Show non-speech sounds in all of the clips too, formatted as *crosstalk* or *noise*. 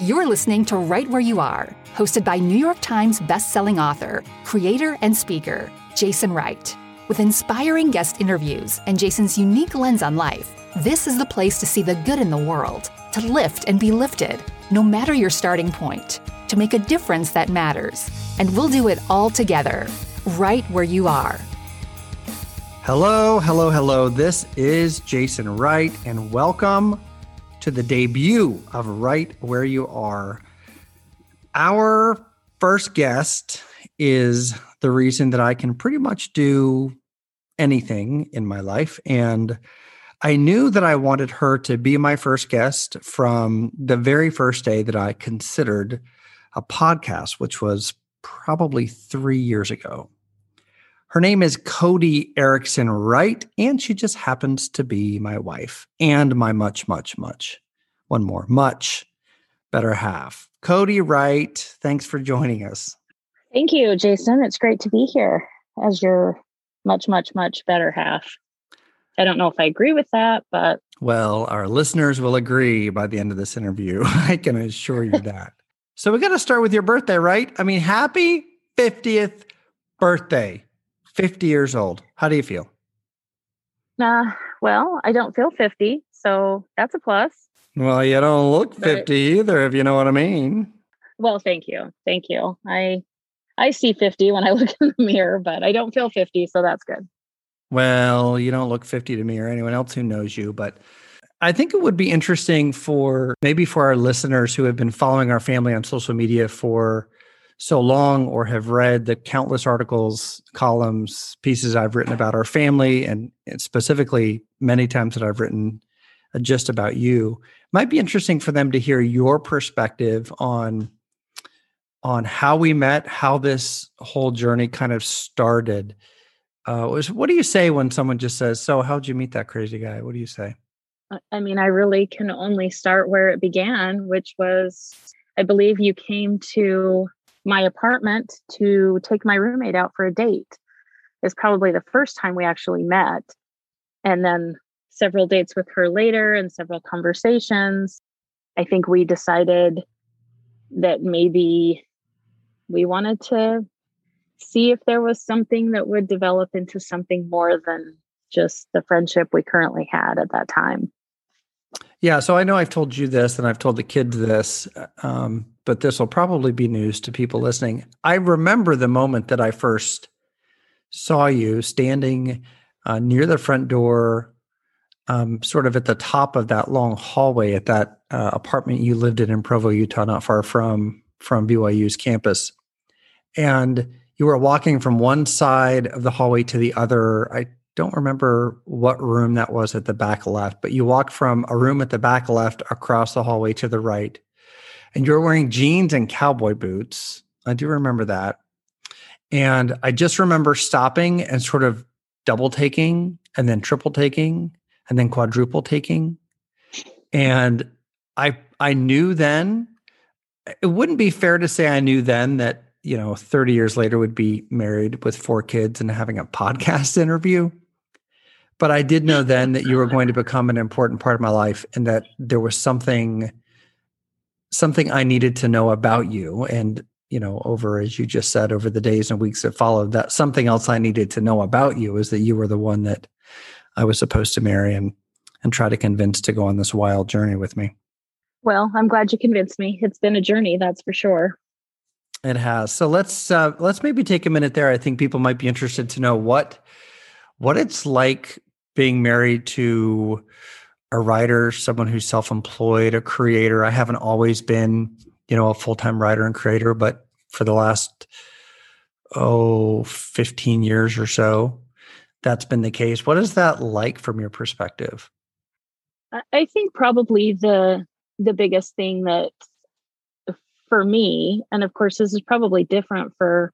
You're listening to Right Where You Are, hosted by New York Times bestselling author, creator, and speaker, Jason Wright. With inspiring guest interviews and Jason's unique lens on life, this is the place to see the good in the world, to lift and be lifted, no matter your starting point, to make a difference that matters. And we'll do it all together, right where you are. Hello, hello, hello. This is Jason Wright, and welcome to the debut of Right Where You Are. Our first guest is the reason that I can pretty much do anything in my life. And I knew that I wanted her to be my first guest from the very first day that I considered a podcast, which was probably three years ago. Her name is Kodi Erickson Wright, and she just happens to be my wife and my much, much, much, one more, much better half. Kodi Wright, thanks for joining us. Thank you, Jason. It's great to be here as your much, much, much better half. I don't know if I agree with that, but. Well, our listeners will agree by the end of this interview. *laughs* I can assure you *laughs* that. so we got to start with your birthday, right? I mean, happy 50th birthday. 50 years old. How do you feel? Uh, well, I don't feel 50, so that's a plus. Well, you don't look 50 but, either, if you know what I mean. Well, thank you. Thank you. I I see 50 when I *laughs* look in the mirror, but I don't feel 50, so that's good. Well, you don't look 50 to me or anyone else who knows you, but I think it would be interesting for maybe for our listeners who have been following our family on social media for so long or have read the countless articles, columns, pieces I've written about our family, and specifically many times that I've written uh, just about you, might be interesting for them to hear your perspective on on how we met, how this whole journey kind of started. Uh, what do you say when someone just says, "So, how'd you meet that crazy guy?" What do you say? I mean, I really can only start where it began, which was, I believe you came to my apartment to take my roommate out for a date is probably the first time we actually met. And then several dates with her later and several conversations. I think we decided that maybe we wanted to see if there was something that would develop into something more than just the friendship we currently had at that time. Yeah, so I know I've told you this and I've told the kids this, um, but this will probably be news to people listening. I remember the moment that I first saw you standing uh, near the front door, um, sort of at the top of that long hallway at that uh, apartment you lived in in Provo, Utah, not far from from BYU's campus, and you were walking from one side of the hallway to the other. I don't remember what room that was at the back left, but you walked from a room at the back left across the hallway to the right. And you were wearing jeans and cowboy boots. I do remember that. And I just remember stopping and sort of double taking and then triple taking and then quadruple taking. And I I knew then it wouldn't be fair to say I knew then that, you know, 30 years later would be married with four kids and having a *laughs* podcast interview. But I did know then that you were going to become an important part of my life and that there was something something I needed to know about you. And, you know, over as you just said, over the days and weeks that followed, that something else I needed to know about you is that you were the one that I was supposed to marry and and try to convince to go on this wild journey with me. Well, I'm glad you convinced me. It's been a journey, that's for sure. It has. So let's uh, let's maybe take a minute there. I think people might be interested to know what what it's like being married to a writer, someone who's self-employed, a creator. I haven't always been, you know, a full-time writer and creator, but for the last oh 15 years or so, that's been the case. What is that like from your perspective? I think probably the the biggest thing that for me, and of course this is probably different for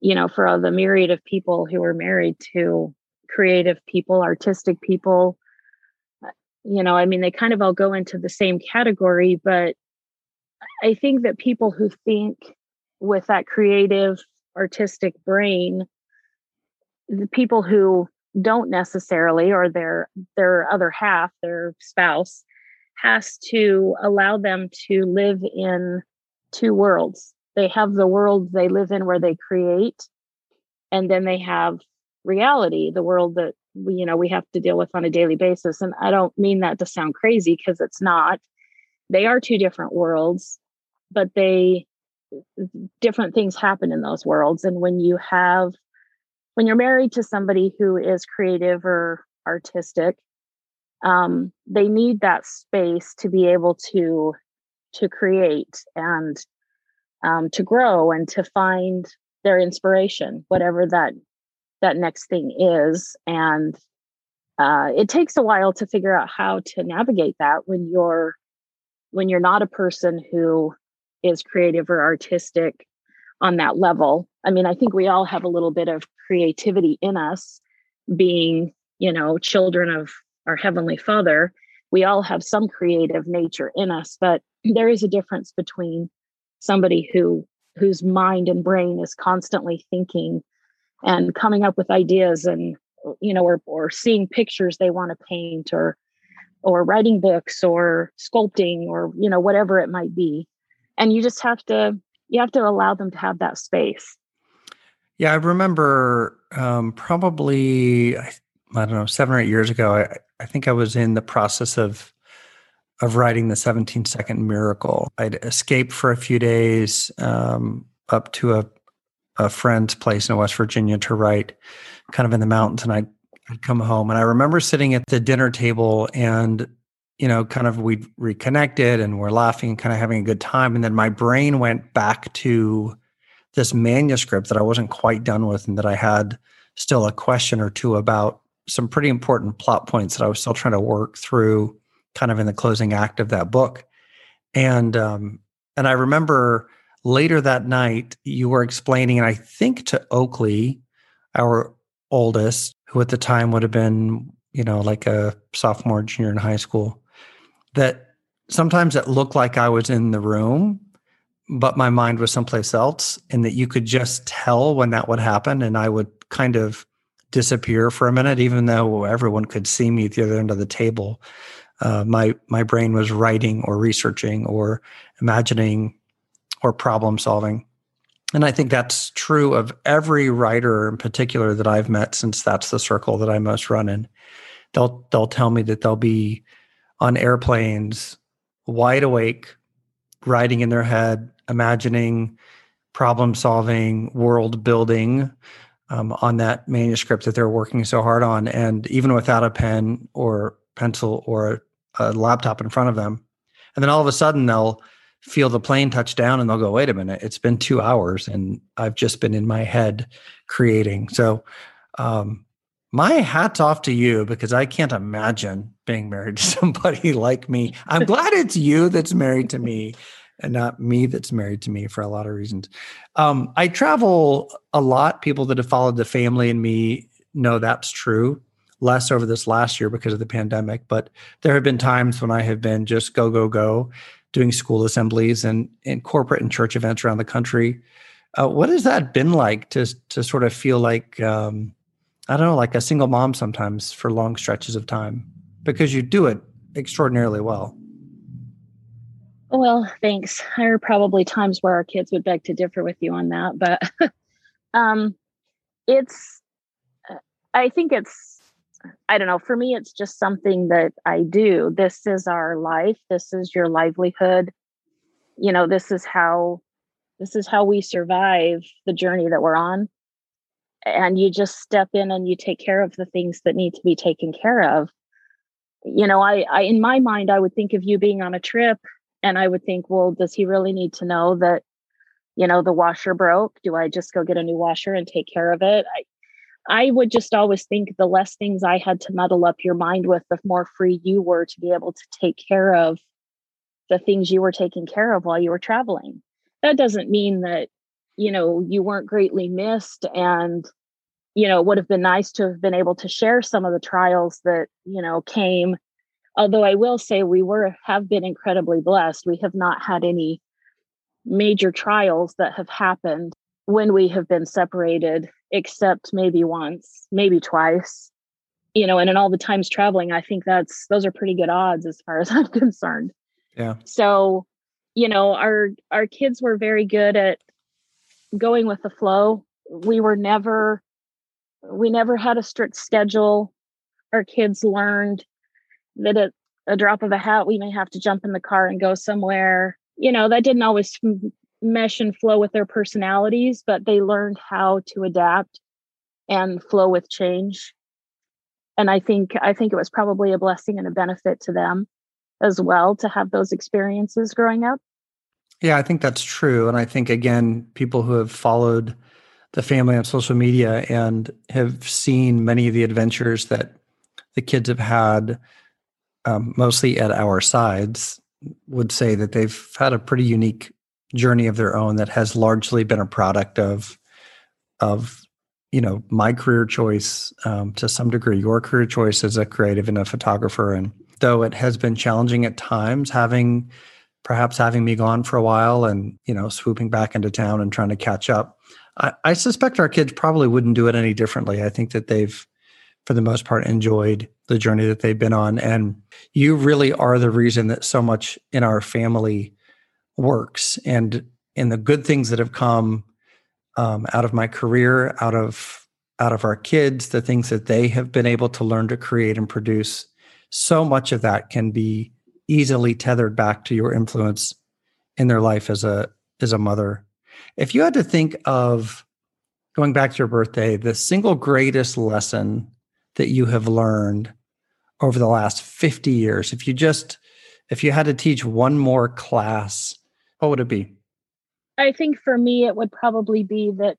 you know for all the myriad of people who are married to creative people, artistic people. You know, I mean, they kind of all go into the same category, but I think that people who think with that creative, artistic brain, the people who don't necessarily, or their their other half, their spouse, has to allow them to live in two worlds. They have the world they live in where they create, and then they have reality, the world that we, you know, we have to deal with on a daily basis. And I don't mean that to sound crazy because it's not. They are two different worlds, but they different things happen in those worlds. And when you have when you're married to somebody who is creative or artistic, um, they need that space to be able to to create and um, to grow and to find their inspiration, whatever that that next thing is. And uh, it takes a while to figure out how to navigate that when you're when you're not a person who is creative or artistic on that level. I mean, I think we all have a little bit of creativity in us, being you know children of our heavenly Father. We all have some creative nature in us, but there is a difference between somebody who whose mind and brain is constantly thinking and coming up with ideas and you know or or seeing pictures they want to paint or or writing books or sculpting or you know whatever it might be. And you just have to you have to allow them to have that space. Yeah i remember um, probably I, I don't know seven or eight years ago I, I think i was in the process of of writing the 17 second miracle. I'd escaped for a few days um, up to a a friend's place in West Virginia to write kind of in the mountains and I'd, I'd come home. And I remember sitting at the dinner table and you know kind of we'd reconnected and we're laughing and kind of having a good time. And then my brain went back to this manuscript that I wasn't quite done with and that I had still a question or two about some pretty important plot points that I was still trying to work through kind of in the closing act of that book. And um and I remember later that night, you were explaining, and I think to Oakley, our oldest, who at the time would have been, you know, like a sophomore, junior in high school, that sometimes it looked like I was in the room, but my mind was someplace else, and that you could just tell when that would happen. And I would kind of disappear for a minute, even though everyone could see me at the other end of the table. Uh, my my brain was writing or researching or imagining or problem solving. And I think that's true of every writer in particular that I've met since that's the circle that I most run in. They'll they'll tell me that they'll be on airplanes, wide awake, writing in their head, imagining, problem solving, world building um, on that manuscript that they're working so hard on. And even without a pen or pencil or a laptop in front of them. And then all of a sudden they'll feel the plane touch down and they'll go, wait a minute, it's been two hours and I've just been in my head creating. So, um, my hat's off to you because I can't imagine being married to *laughs* somebody like me. I'm glad it's you that's married to me and not me that's married to me for a lot of reasons. Um, I travel a lot. People that have followed the family and me know that's true. Less over this last year because of the pandemic, but there have been times when I have been just go, go, go doing school assemblies and, and corporate and church events around the country. Uh, what has that been like to to sort of feel like um, I don't know, like a single mom sometimes for long stretches of time because you do it extraordinarily well. Well, thanks. There are probably times where our kids would beg to differ with you on that, but *laughs* um, it's. I think it's I don't know. For me, it's just something that I do. This is our life. This is your livelihood. You know, this is how this is how we survive the journey that we're on. And you just step in and you take care of the things that need to be taken care of. You know, I, I in my mind, I would think of you being on a trip and I would think, well, does he really need to know that, you know, the washer broke? Do I just go get a new washer and take care of it? I, I would just always think the less things I had to muddle up your mind with, the more free you were to be able to take care of the things you were taking care of while you were traveling. That doesn't mean that, you know, you weren't greatly missed and, you know, it would have been nice to have been able to share some of the trials that, you know, came. Although I will say we were have been incredibly blessed. We have not had any major trials that have happened when we have been separated, except maybe once, maybe twice. you know, and in all the times traveling, I think that's those are pretty good odds as far *laughs* as I'm concerned. Yeah. So, you know, our our kids were very good at going with the flow. We were never we never had a strict schedule. Our kids learned that at a drop of a hat we may have to jump in the car and go somewhere. You know, that didn't always mesh and flow with their personalities, but they learned how to adapt and flow with change. And I think I think it was probably a blessing and a benefit to them as well to have those experiences growing up. Yeah, I think that's true. And I think again, people who have followed the family on social media and have seen many of the adventures that the kids have had, um, mostly at our sides, would say that they've had a pretty unique journey of their own that has largely been a product of of you know my career choice um, to some degree your career choice as a creative and a photographer. And though it has been challenging at times having perhaps having me gone for a while and you know swooping back into town and trying to catch up I, I suspect our kids probably wouldn't do it any differently. I think that they've for the most part enjoyed the journey that they've been on. And you really are the reason that so much in our family works. And in the good things that have come um, out of my career out of out of our kids the things that they have been able to learn to create and produce so much of that can be easily tethered back to your influence in their life as a as a mother. If you had to think of going back to your birthday the single greatest lesson that you have learned over the last 50 years if you just if you had to teach one more class what would it be i think for me it would probably be that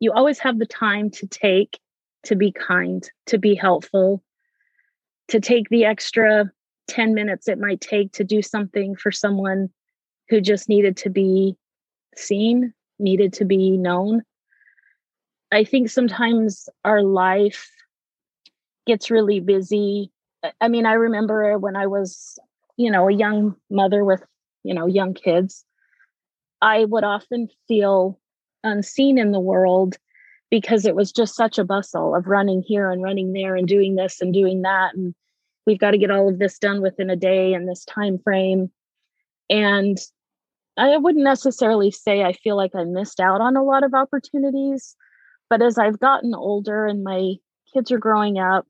you always have the time to take to be kind to be helpful to take the extra 10 minutes it might take to do something for someone who just needed to be seen, needed to be known. I think sometimes our life gets really busy. I mean, I remember when I was, you know, a young mother with, you know, young kids, I would often feel unseen in the world because it was just such a bustle of running here and running there and doing this and doing that. And we've got to get all of this done within a day and this time frame. And i wouldn't necessarily say i feel like i missed out on a lot of opportunities but as i've gotten older and my kids are growing up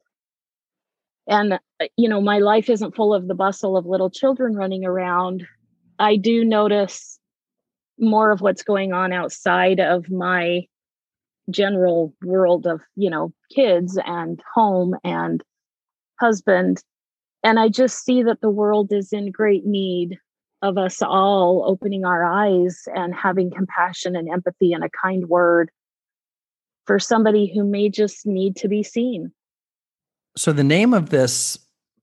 and uh, you know my life isn't full of the bustle of little children running around i do notice more of what's going on outside of my general world of you know kids and home and husband. And I just see that the world is in great need of us all opening our eyes and having compassion and empathy and a kind word for somebody who may just need to be seen. So, the name of this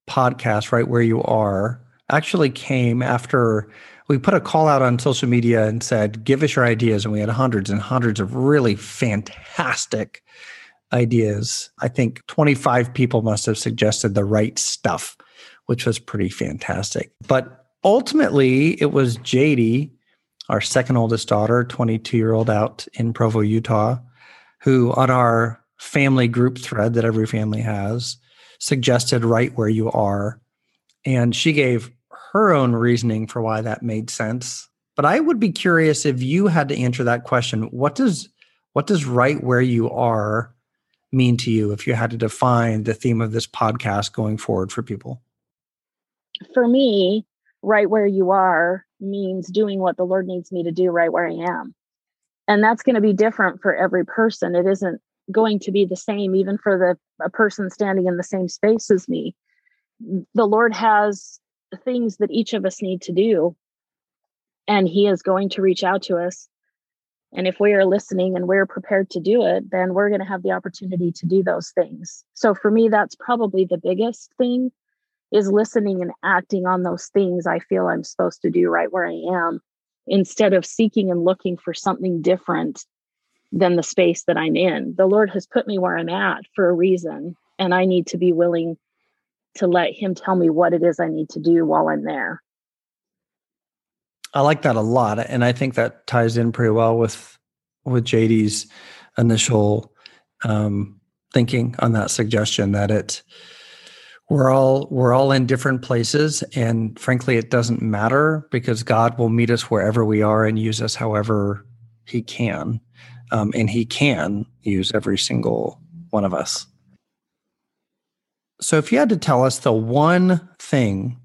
podcast, Right Where You Are, actually came after we put a call out on social media and said, Give us your ideas. And we had hundreds and hundreds of really fantastic ideas. I think 25 people must have suggested the right stuff, which was pretty fantastic. But ultimately, it was JD, our second oldest daughter, 22 year old out in Provo, Utah, who on our family group thread that every family has suggested right where you are. And she gave her own reasoning for why that made sense. But I would be curious if you had to answer that question, what does what does right where you are mean to you if you had to define the theme of this podcast going forward for people? For me, right where you are means doing what the Lord needs me to do right where I am. And that's going to be different for every person. It isn't going to be the same even for the a person standing in the same space as me. The Lord has things that each of us need to do and he is going to reach out to us and if we are listening and we're prepared to do it, then we're going to have the opportunity to do those things. So for me, that's probably the biggest thing is listening and acting on those things I feel I'm supposed to do right where I am instead of seeking and looking for something different than the space that I'm in. The Lord has put me where I'm at for a reason, and I need to be willing to let Him tell me what it is I need to do while I'm there. I like that a lot, and I think that ties in pretty well with with JD's initial um, thinking on that suggestion that it we're all we're all in different places and frankly it doesn't matter because god will meet us wherever we are and use us however he can um, and he can use every single one of us so if you had to tell us the one thing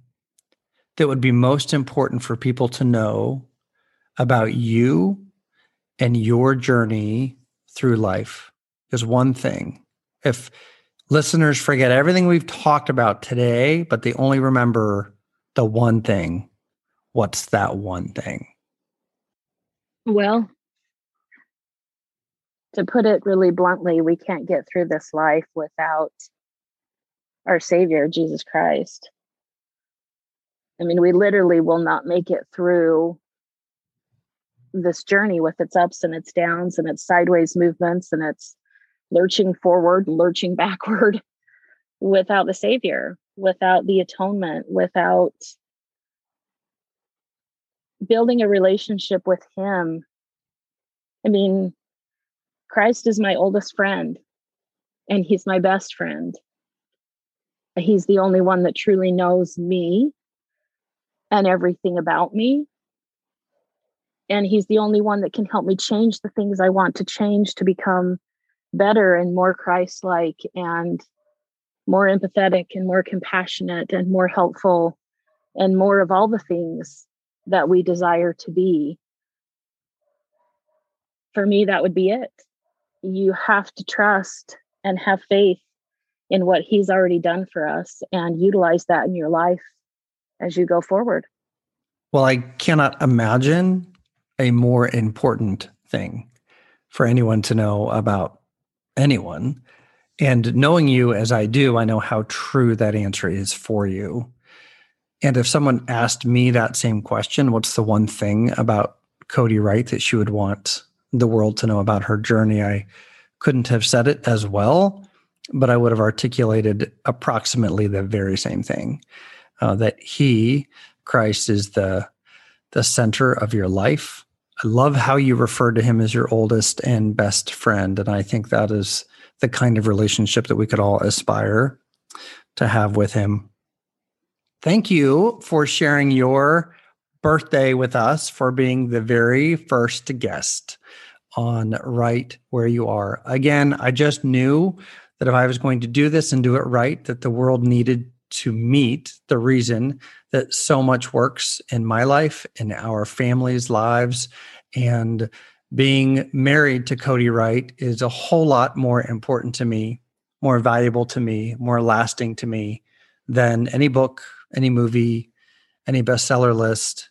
that would be most important for people to know about you and your journey through life is one thing if listeners forget everything we've talked about today, but they only remember the one thing. What's that one thing? Well, to put it really bluntly, we can't get through this life without our Savior, Jesus Christ. I mean, we literally will not make it through this journey with its ups and its downs and its sideways movements and its lurching forward, lurching *laughs* backward without the Savior, without the atonement, without building a relationship with Him. I mean, Christ is my oldest friend, and He's my best friend. He's the only one that truly knows me and everything about me. And he's the only one that can help me change the things I want to change to become better and more Christ like and more empathetic and more compassionate and more helpful and more of all the things that we desire to be. For me, that would be it. You have to trust and have faith in what He's already done for us and utilize that in your life as you go forward. Well, I cannot imagine a more important thing for anyone to know about anyone. And knowing you as I do, I know how true that answer is for you. And if someone asked me that same question, what's the one thing about Kodi Wright that she would want the world to know about her journey? I couldn't have said it as well, but I would have articulated approximately the very same thing uh, that He, Christ, is the, the center of your life I love how you refer to him as your oldest and best friend. And I think that is the kind of relationship that we could all aspire to have with him. Thank you for sharing your birthday with us, for being the very first guest on Right Where You Are. Again, I just knew that if I was going to do this and do it right, that the world needed to meet the reason that so much works in my life, in our families' lives, and being married to Kodi Wright is a whole lot more important to me, more valuable to me, more lasting to me than any book, any movie, any bestseller list.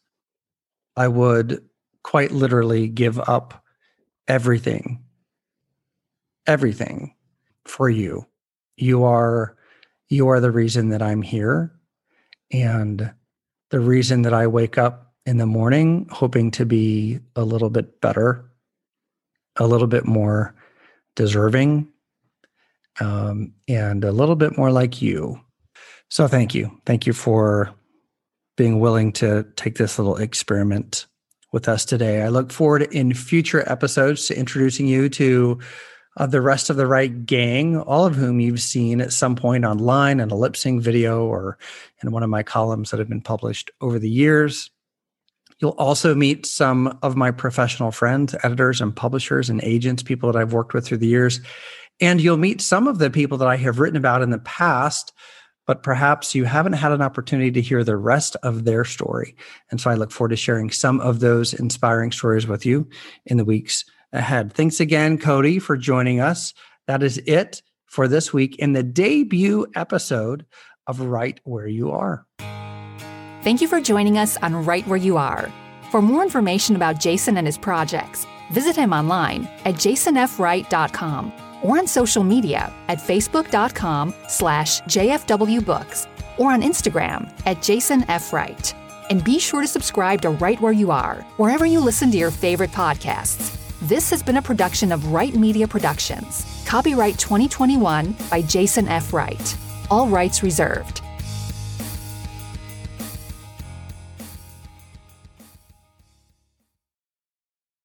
I would quite literally give up everything, everything for you. You are you are the reason that I'm here and the reason that I wake up in the morning hoping to be a little bit better, a little bit more deserving, um, and a little bit more like you. So thank you. Thank you for being willing to take this little experiment with us today. I look forward in future episodes to introducing you to uh, the rest of the Wright gang, all of whom you've seen at some point online in a lip sync video or in one of my columns that have been published over the years. You'll also meet some of my professional friends, editors and publishers and agents, people that I've worked with through the years. And you'll meet some of the people that I have written about in the past, but perhaps you haven't had an opportunity to hear the rest of their story. And so I look forward to sharing some of those inspiring stories with you in the weeks ahead. Thanks again, Kodi, for joining us. That is it for this week in the debut episode of Right Where You Are. Thank you for joining us on Right Where You Are. For more information about Jason and his projects, visit him online at jasonfwright.com or on social media at facebook.com slash jfwbooks or on Instagram at jasonfwright. And be sure to subscribe to Right Where You Are, wherever you listen to your favorite podcasts. This has been a production of Wright Media Productions. Copyright 2021 by Jason F. Wright. All rights reserved.